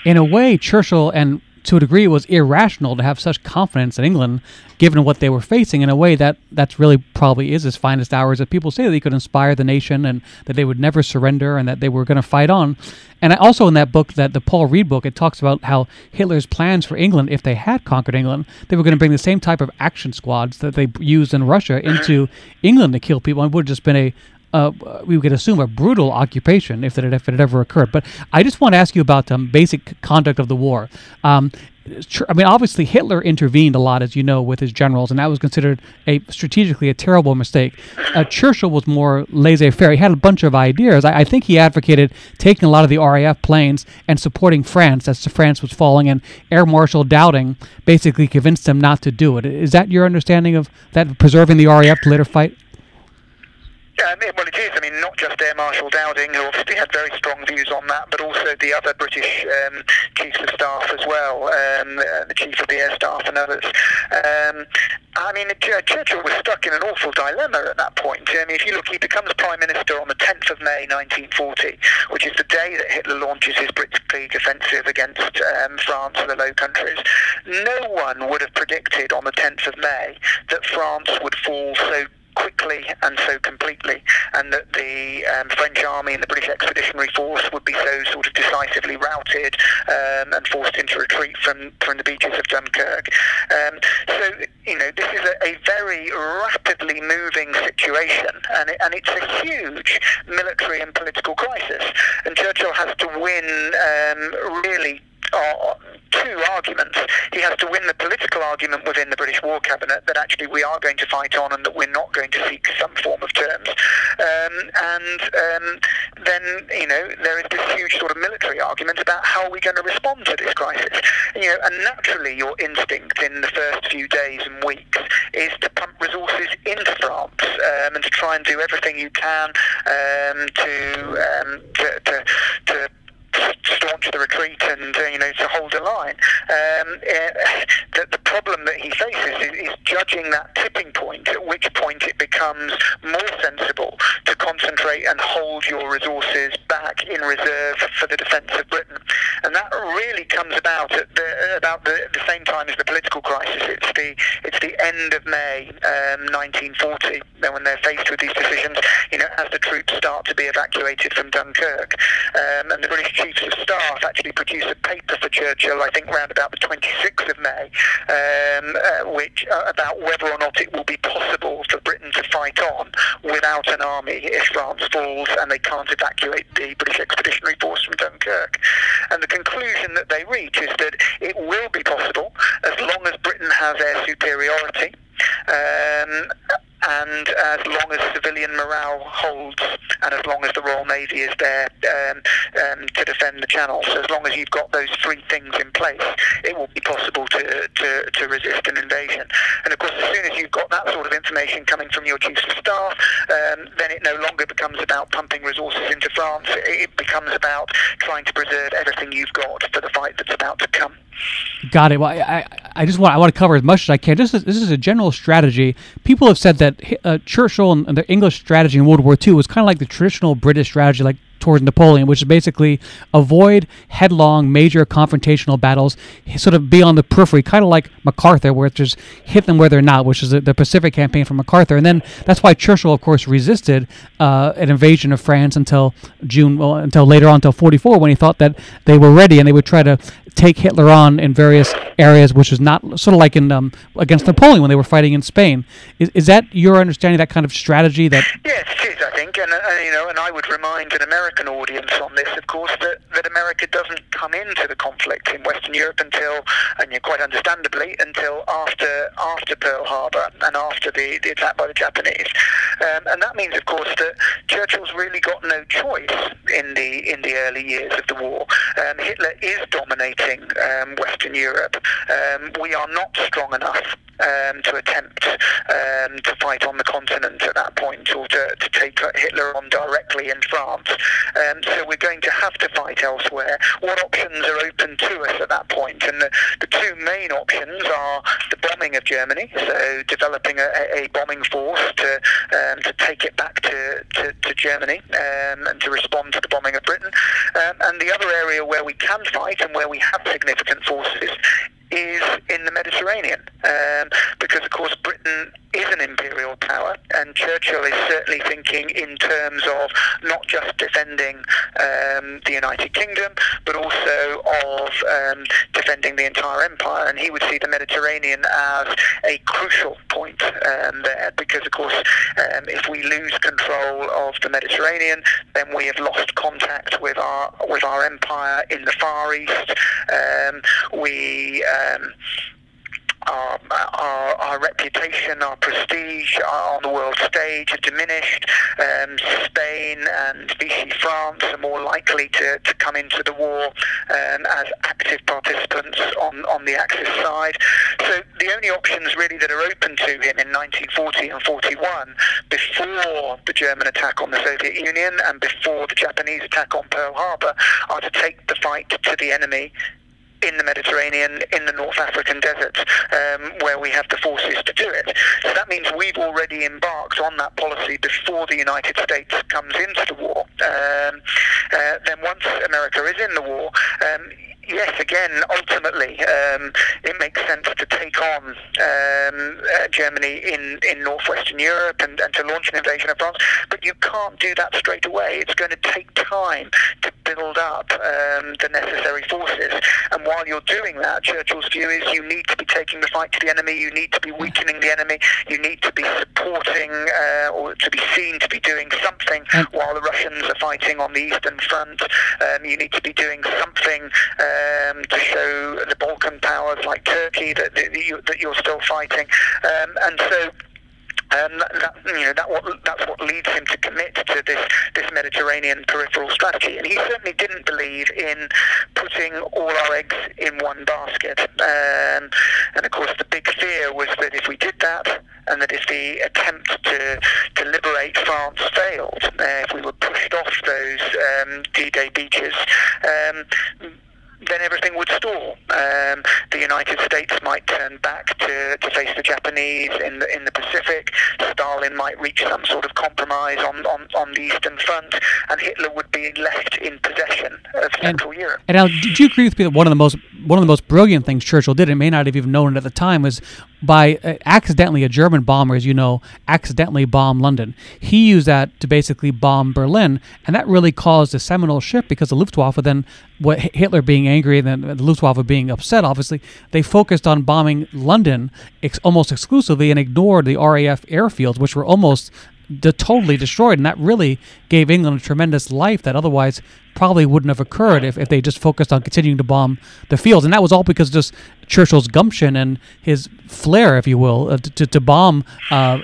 Speaker 3: In a way, Churchill and to a degree, it was irrational to have such confidence in England, given what they were facing. In a way, that that's really probably is his finest hours. That people say that he could inspire the nation and that they would never surrender and that they were going to fight on. And I, also in that book, that the Paul Reid book, it talks about how Hitler's plans for England, if they had conquered England, they were going to bring the same type of action squads that they used in Russia into England to kill people. It would have just been a uh, we could assume a brutal occupation if it, had, if it had ever occurred. But I just want to ask you about um, basic conduct of the war. Um, I mean, obviously Hitler intervened a lot, as you know, with his generals, and that was considered a strategically a terrible mistake. Uh, Churchill was more laissez-faire. He had a bunch of ideas. I, I, think he advocated taking a lot of the RAF planes and supporting France as France was falling, and Air Marshal Dowding basically convinced him not to do it. Is that your understanding of that preserving the RAF to later fight?
Speaker 4: Um, well, it is. I mean, not just Air Marshal Dowding, who obviously had very strong views on that, but also the other British um, chiefs of staff as well, um, uh, the chief of the air staff and others. Um, I mean, Churchill was stuck in an awful dilemma at that point. I mean, if you look, he becomes Prime Minister on the 10th of May 1940, which is the day that Hitler launches his Blitzkrieg offensive against um, France and the Low Countries. No one would have predicted on the 10th of May that France would fall so quickly and so completely, and that the um, French army and the British Expeditionary Force would be so sort of decisively routed um, and forced into retreat from, from the beaches of Dunkirk. Um, so, you know, this is a, a, very rapidly moving situation, and, it, and it's a huge military and political crisis. And Churchill has to win um, really uh, two arguments. He has to win the political argument within the British War Cabinet that actually we are going to fight on and that we're not going to seek some form of terms. Um, and um, then, you know, there is this huge sort of military argument about how are we going to respond to this crisis. You know, and naturally your instinct in the first few days and weeks is to pump resources into France um, and to try and do everything you can um, to, um, to, to, to staunch the retreat and uh, you know to hold the line. Um, uh, the, the, problem that he faces is, is, judging that tipping point, at which point it becomes more sensible to concentrate and hold your resources back in reserve for the defence of Britain, and that really comes about at the, about the, the, same time as the political crisis. It's the it's the end of May um, 1940 when they're faced with these decisions. You know, as the troops start to be evacuated from Dunkirk, um, and the British chiefs staff actually produce a paper for Churchill, I think around about the 26th of May, um, uh, which uh, about whether or not it will be possible for Britain to fight on without an army if France falls and they can't evacuate the British Expeditionary Force from Dunkirk. And the conclusion that they reach is that it will be possible as long as Britain has air superiority. Um, and as long as civilian morale holds, and as long as the Royal Navy is there um, um, to defend the Channel, so as long as you've got those three things in place, it will be possible to, to, to resist an invasion. And of course, as soon as you've got that sort of information coming from your chiefs of staff, um, then it no longer becomes about pumping resources into France. It, it becomes about trying to preserve everything you've got for the fight that's about to come.
Speaker 3: Got it. Well, I, I, just want I want to cover as much as I can. This is this is a general strategy. People have said that uh, Churchill and the English strategy in World War II was kind of like the traditional British strategy, like toward Napoleon, which is basically avoid headlong major confrontational battles, sort of be on the periphery, kind of like MacArthur, where it's just hit them where they're not, which is the, the Pacific campaign from MacArthur. And then that's why Churchill, of course, resisted uh, an invasion of France until June, well, until later on, until 44, when he thought that they were ready and they would try to take Hitler on in various areas, which is not sort of like in um, against Napoleon when they were fighting in Spain. Is, is that your understanding? That kind of strategy that?
Speaker 4: Yes, it is. I think, and uh, you know, and I would remind an American audience on this, of course, that, that America doesn't come into the conflict in Western Europe until, and quite understandably, until after after Pearl Harbor and after the, the attack by the Japanese, um, and that means, of course, that Churchill's really got no choice in the in the early years of the war. Um, Hitler is dominating um, Western Europe. Um, we are not strong enough um, to attempt um, to fight on the continent at that point or to, to take Hitler on directly in France. Um, so we're going to have to fight elsewhere. What options are open to us at that point? And the, the two main options are the bombing of Germany, so developing a, a bombing force to um, to take it back to, to, to Germany um, and to respond to the bombing of Britain. Um, and the other area where we can fight and where we have significant forces is in the Mediterranean, um, because of course Britain is an imperial power, and Churchill is certainly thinking in terms of not just defending um, the United Kingdom, but also of um, defending the entire empire. And he would see the Mediterranean as a crucial point um, there, because of course, um, if we lose control of the Mediterranean, then we have lost contact with our with our empire in the Far East. Um, we um, our, our, our, reputation, our prestige on the world stage are diminished. Um, Spain and Vichy France are more likely to, to come into the war um, as active participants on, on the Axis side. So the only options really that are open to him in 1940 and 41, before the German attack on the Soviet Union and before the Japanese attack on Pearl Harbor, are to take the fight to the enemy in the Mediterranean, in the North African deserts, um, where we have the forces to do it. So that means we've already embarked on that policy before the United States comes into the war. Um, uh, then once America is in the war, um, yes, again, ultimately, um, it makes sense to take on um, uh, Germany in, in northwestern Europe and, and to launch an invasion of France. But you can't do that straight away. It's going to take time to build up um, the necessary forces. And while you're doing that, Churchill's view is you need to be taking the fight to the enemy, you need to be weakening the enemy, you need to be supporting uh, or to be seen to be doing something while the Russians are fighting on the Eastern Front. Um, you need to be doing something. Uh, um, to show the Balkan powers like Turkey that, that, you, that you're still fighting. Um, and so um, that, you know, that what, that's what leads him to commit to this, this Mediterranean peripheral strategy. And he certainly didn't believe in putting all our eggs in one basket. Um, and of course, the big fear was that if we did that, and that if the attempt to, to liberate France failed, uh, if we were pushed off those um, D-Day beaches, um, then everything would stall. Um, the United States might turn back to, to face the Japanese in the in the Pacific. Stalin might reach some sort of compromise on, on, on the Eastern Front, and Hitler would be left in possession of Central
Speaker 3: and,
Speaker 4: Europe.
Speaker 3: And now, did you agree with me that one of the most one of the most brilliant things Churchill did, and may not have even known it at the time, was by uh, accidentally a German bomber, as you know, accidentally bomb London. He used that to basically bomb Berlin, and that really caused a seminal shift because the Luftwaffe then, what Hitler being angry and then the Luftwaffe being upset, obviously, they focused on bombing London ex- almost exclusively and ignored the RAF airfields, which were almost de- totally destroyed, and that really gave England a tremendous life that otherwise probably wouldn't have occurred if, if they just focused on continuing to bomb the fields. And that was all because just Churchill's gumption and his flair, if you will, uh, to, to bomb uh,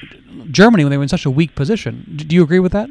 Speaker 3: Germany when they were in such a weak position. Do you agree with that?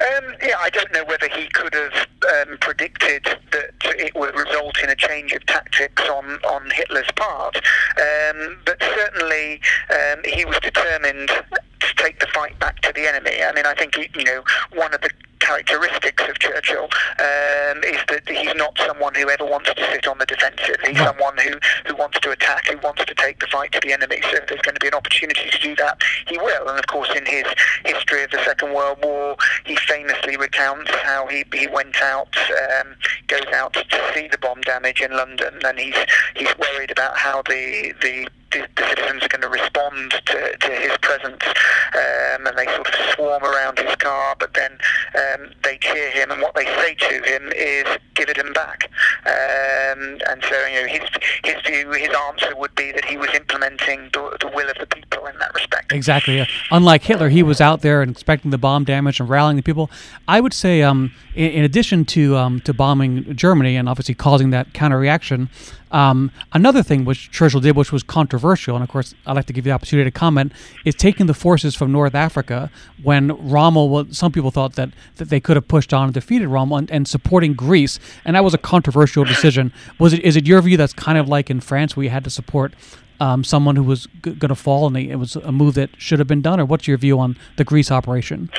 Speaker 4: Um, yeah, I don't know whether he could have um, predicted that it would result in a change of tactics on, on Hitler's part, um, but certainly um, he was determined to take the fight back to the enemy. I mean, I think you know one of the characteristics of Churchill um, is that he's not someone who ever wants to sit on the defensive. He's someone who, who wants to attack, who wants to take the fight to the enemy. So if there's going to be an opportunity to do that, he will. And of course, in his history of the Second World War, he famously recounts how he, he went out, um, goes out to see the bomb damage in London, and he's he's worried about how the the the, the citizens are going to respond to, to his presence, um, and they sort of swarm around his car, but then um, they cheer him, and what they say to him is, "Give it him back." Um, and so, you know, his his view, his answer would be that he was implementing the, the will of the people in that respect.
Speaker 3: Exactly. Yeah. Unlike Hitler, he was out there and inspecting the bomb damage and rallying the people. I would say, um, in, in, addition to um, to bombing Germany and obviously causing that counter reaction, um, another thing which Churchill did, which was controversial, and of course I'd like to give you the opportunity to comment, is taking the forces from North Africa when Rommel. Well, some people thought that, that they could have pushed on and defeated Rommel, and, and supporting Greece, and that was a controversial decision. Was it? Is it your view that's kind of like in France, where you had to support um, someone who was g- going to fall, and it was a move that should have been done, or what's your view on the Greece operation?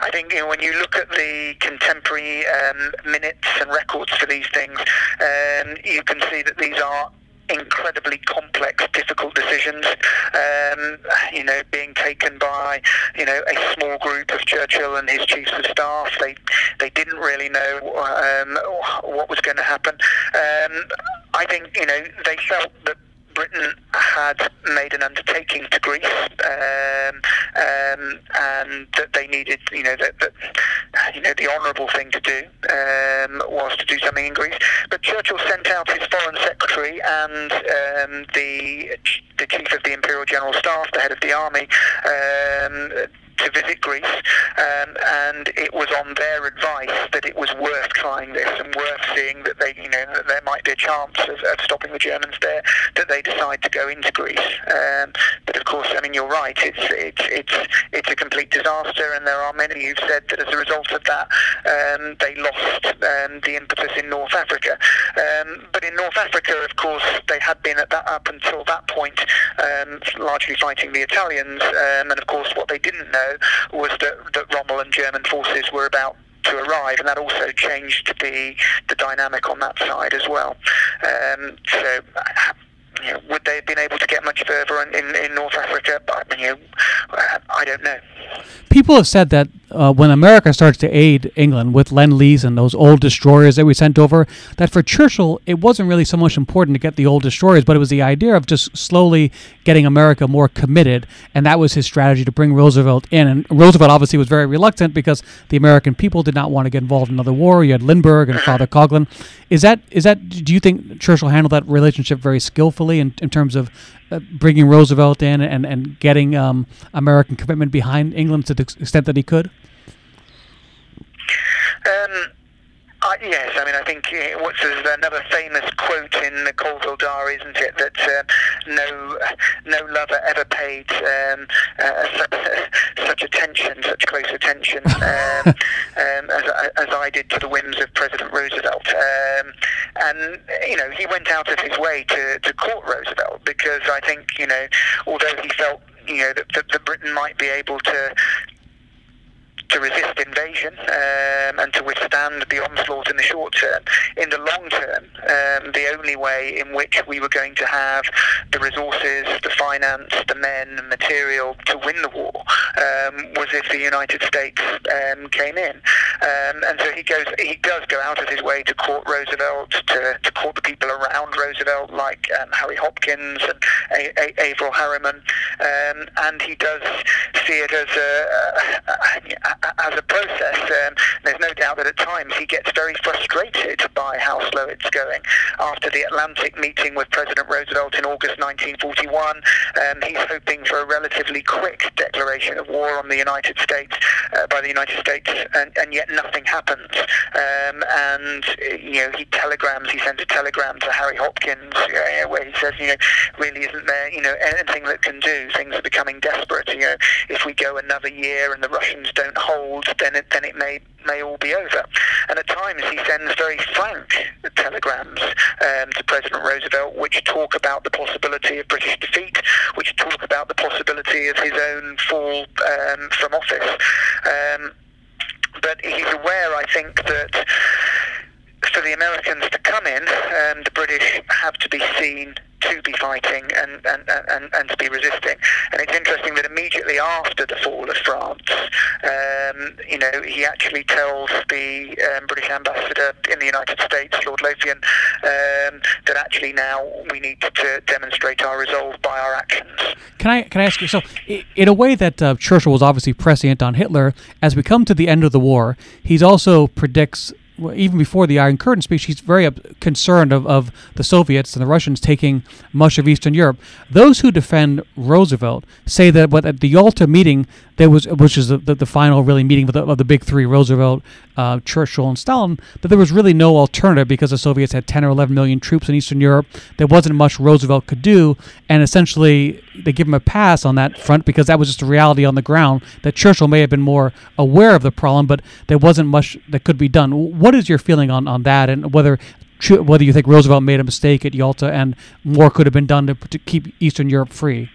Speaker 4: I think you know, when you look at the contemporary um, minutes and records for these things, um, you can see that these are incredibly complex, difficult decisions, um, you know, being taken by, you know, a small group of Churchill and his chiefs of staff. They they didn't really know um, what was going to happen. Um, I think, you know, they felt that Britain had made an undertaking to Greece, um, um, and that they needed, you know, that, that you know, the honourable thing to do um, was to do something in Greece. But Churchill sent out his foreign secretary and um, the the chief of the Imperial General Staff, the head of the army um, to visit Greece, um, and it was on their advice that it was worth trying this and worth seeing that they, you know, that there might be a chance of, of stopping the Germans there, that they decide to go into Greece. Um, but of course, I mean, you're right. It's it's it's it's a complete disaster, and there are many who've said that as a result of that, um, they lost um, the impetus in North Africa. Um, but in North Africa, of course, they had been at that up until that point um, largely fighting the Italians, and of course, what they didn't know was that, that Rommel and German forces were about to arrive, and that also changed the the dynamic on that side as well. Um, so. You know, would they have been able to get much further in, in, in North Africa? But, you know, I don't know.
Speaker 3: People have said that uh, when America starts to aid England with Lend Lease and those old destroyers that we sent over, that for Churchill, it wasn't really so much important to get the old destroyers, but it was the idea of just slowly getting America more committed. And that was his strategy to bring Roosevelt in. And Roosevelt obviously was very reluctant because the American people did not want to get involved in another war. You had Lindbergh and Father [CLEARS THROAT] Coughlin. Is that, is that, do you think Churchill handled that relationship very skillfully in, in terms of uh, bringing Roosevelt in and, and getting um, American commitment behind England to the extent that he could?
Speaker 4: Um, uh, yes, I mean, I think uh, what's there's another famous quote in the Colville Diary, isn't it? That uh, no no lover ever paid um, uh, [LAUGHS] such attention, such close attention [LAUGHS] um, um, as, as, I did to the whims of President Roosevelt. Um, and you know, he went out of his way to, to court Roosevelt because I think you know, although he felt you know that, that, that Britain might be able to to resist invasion um, and to withstand the onslaught in the short term. In the long term, um, the only way in which we were going to have the resources, the finance, the men, the material to win the war um, was if the United States um, came in. Um, and so he goes, he does go out of his way to court Roosevelt, to, to court the people around Roosevelt, like um, Harry Hopkins and a- a- Averell Harriman, and he does see it as a, a, a as a process, um, there's no doubt that at times he gets very frustrated by how slow it's going. After the Atlantic meeting with President Roosevelt in August 1941, um, he's hoping for a relatively quick declaration of war on the United States uh, by the United States, and, and yet nothing happens. Um, and you know, he telegrams, he sends a telegram to Harry Hopkins uh, where he says, you know, really isn't there, you know, anything that can do? Things are becoming desperate. You know, if we go another year and the Russians don't hold, then it, then it may may all be over. And at times he sends very frank telegrams um, to President Roosevelt, which talk about the possibility of British defeat, which talk about the possibility of his own fall um, from office. Um, but he's aware, I think, that for the Americans to come in, um, the British have to be seen to be fighting and, and, and, and to be resisting. And it's interesting that immediately after the fall of France, um, you know, he actually tells the um, British ambassador in the United States, Lord Lothian, um, that actually now we need to demonstrate our resolve by our actions.
Speaker 3: Can I can I ask you? So, in a way that uh, Churchill was obviously prescient on Hitler, as we come to the end of the war, he's also predicts even before the Iron Curtain speech, he's very concerned of, of the Soviets and the Russians taking much of Eastern Europe. Those who defend Roosevelt say that at the Yalta meeting, there was, which is the, the, the final really meeting of the, of the big three, Roosevelt, uh, Churchill, and Stalin, that there was really no alternative because the Soviets had 10 or 11 million troops in Eastern Europe. There wasn't much Roosevelt could do, and essentially they give him a pass on that front because that was just a reality on the ground. That Churchill may have been more aware of the problem, but there wasn't much that could be done. What is your feeling on, on that, and whether whether you think Roosevelt made a mistake at Yalta and more could have been done to, to keep Eastern Europe free?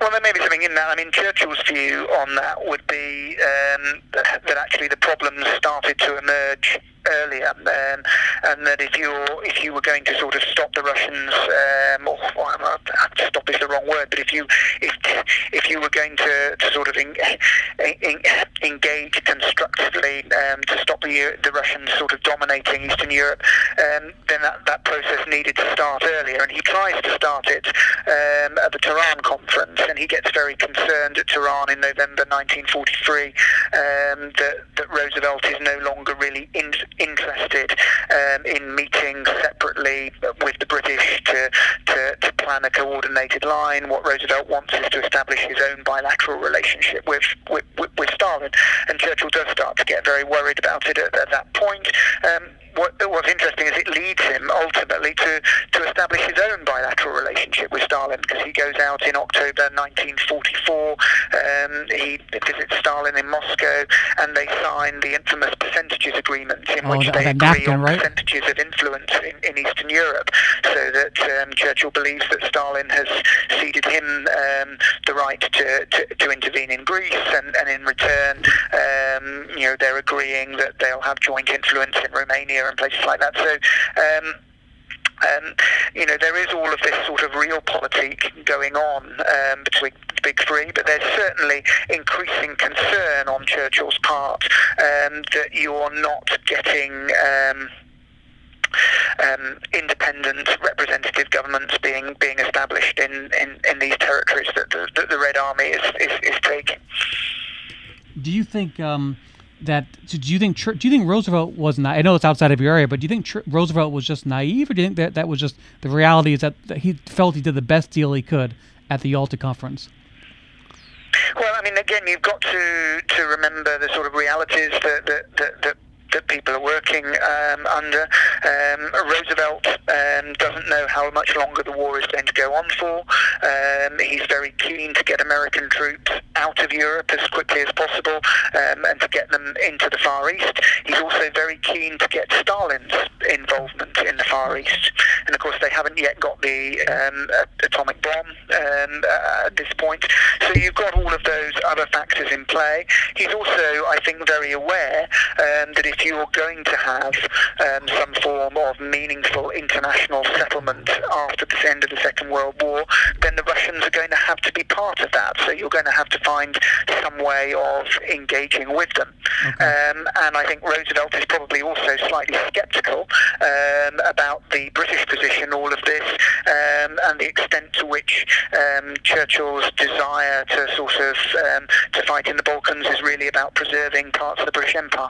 Speaker 4: Well, there may be in that. I mean, Churchill's view on that would be um, that actually the problems started to emerge earlier, um, and that if you if you were going to sort of stop the Russians, um, or well, stop is the wrong word, but if you if if you were going to, to sort of engage constructively um, to the Russians sort of dominating Eastern Europe, um, then that, that process needed to start earlier, and he tries to start it um, at the Tehran conference, and he gets very concerned at Tehran in November 1943 um, that that Roosevelt is no longer really in, interested um, in meeting separately with the British to, to, to, plan a coordinated line. What Roosevelt wants is to establish his own bilateral relationship with, with, with Stalin. And Churchill does start to get very worried about it at, at that point. Um, what, what's interesting is it leads him ultimately to, to establish his own bilateral relationship with Stalin because he goes out in October 1944. Um, he visits Stalin in Moscow and they sign the infamous percentages agreement in oh, which they agree on right? percentages of influence in, in, Eastern Europe so that um, Churchill believes that Stalin has ceded him um, the right to, to, to, intervene in Greece and, and in return um, you know, they're agreeing that they'll have joint influence in Romania and places like that. So. Um, um, you know, there is all of this sort of real realpolitik going on um, between the big three, but there's certainly increasing concern on Churchill's part um, that you're not getting. Um, um, independent representative governments being being established in, in, in these territories that the, that the Red Army is, is, is taking.
Speaker 3: Do you think um, that so do you think do you think Roosevelt was not? I know it's outside of your area, but do you think Roosevelt was just naive, or do you think that that was just the reality is that, that he felt he did the best deal he could at the Yalta conference?
Speaker 4: Well, I mean, again, you've got to to remember the sort of realities that that, that, that that people are working um, under. Um, Roosevelt um, doesn't know how much longer the war is going to go on for. Um, he's very keen to get American troops out of Europe as quickly as possible um, and to get them into the Far East. He's also very keen to get Stalin's involvement in the Far East. And of course, they haven't yet got the um, atomic bomb uh, at this point. So you've got all of those other factors in play. He's also, I think, very aware that if you're going to have um, some form of meaningful international settlement after the end of the Second World War, then the Russians are going to have to be part of that. So you're going to have to find some way of engaging with them. Okay. Um, and I think Roosevelt is probably also slightly sceptical um, about the British position, all of this, um, and the extent to which um, Churchill's desire to sort of um, to fight in the Balkans is really about preserving parts of the British Empire.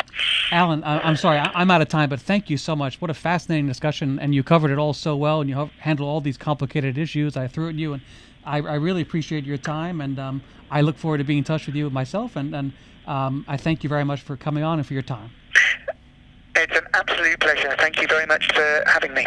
Speaker 3: Alan, I'm sorry, I'm out of time, but thank you so much. What a fascinating discussion, and you covered it all so well, and you handled all these complicated issues. I threw at you, and I, I really appreciate your time, and um, I look forward to being in touch with you myself, and, and um, I thank you very much for coming on and for your time.
Speaker 4: It's an absolute pleasure. Thank you very much for having me.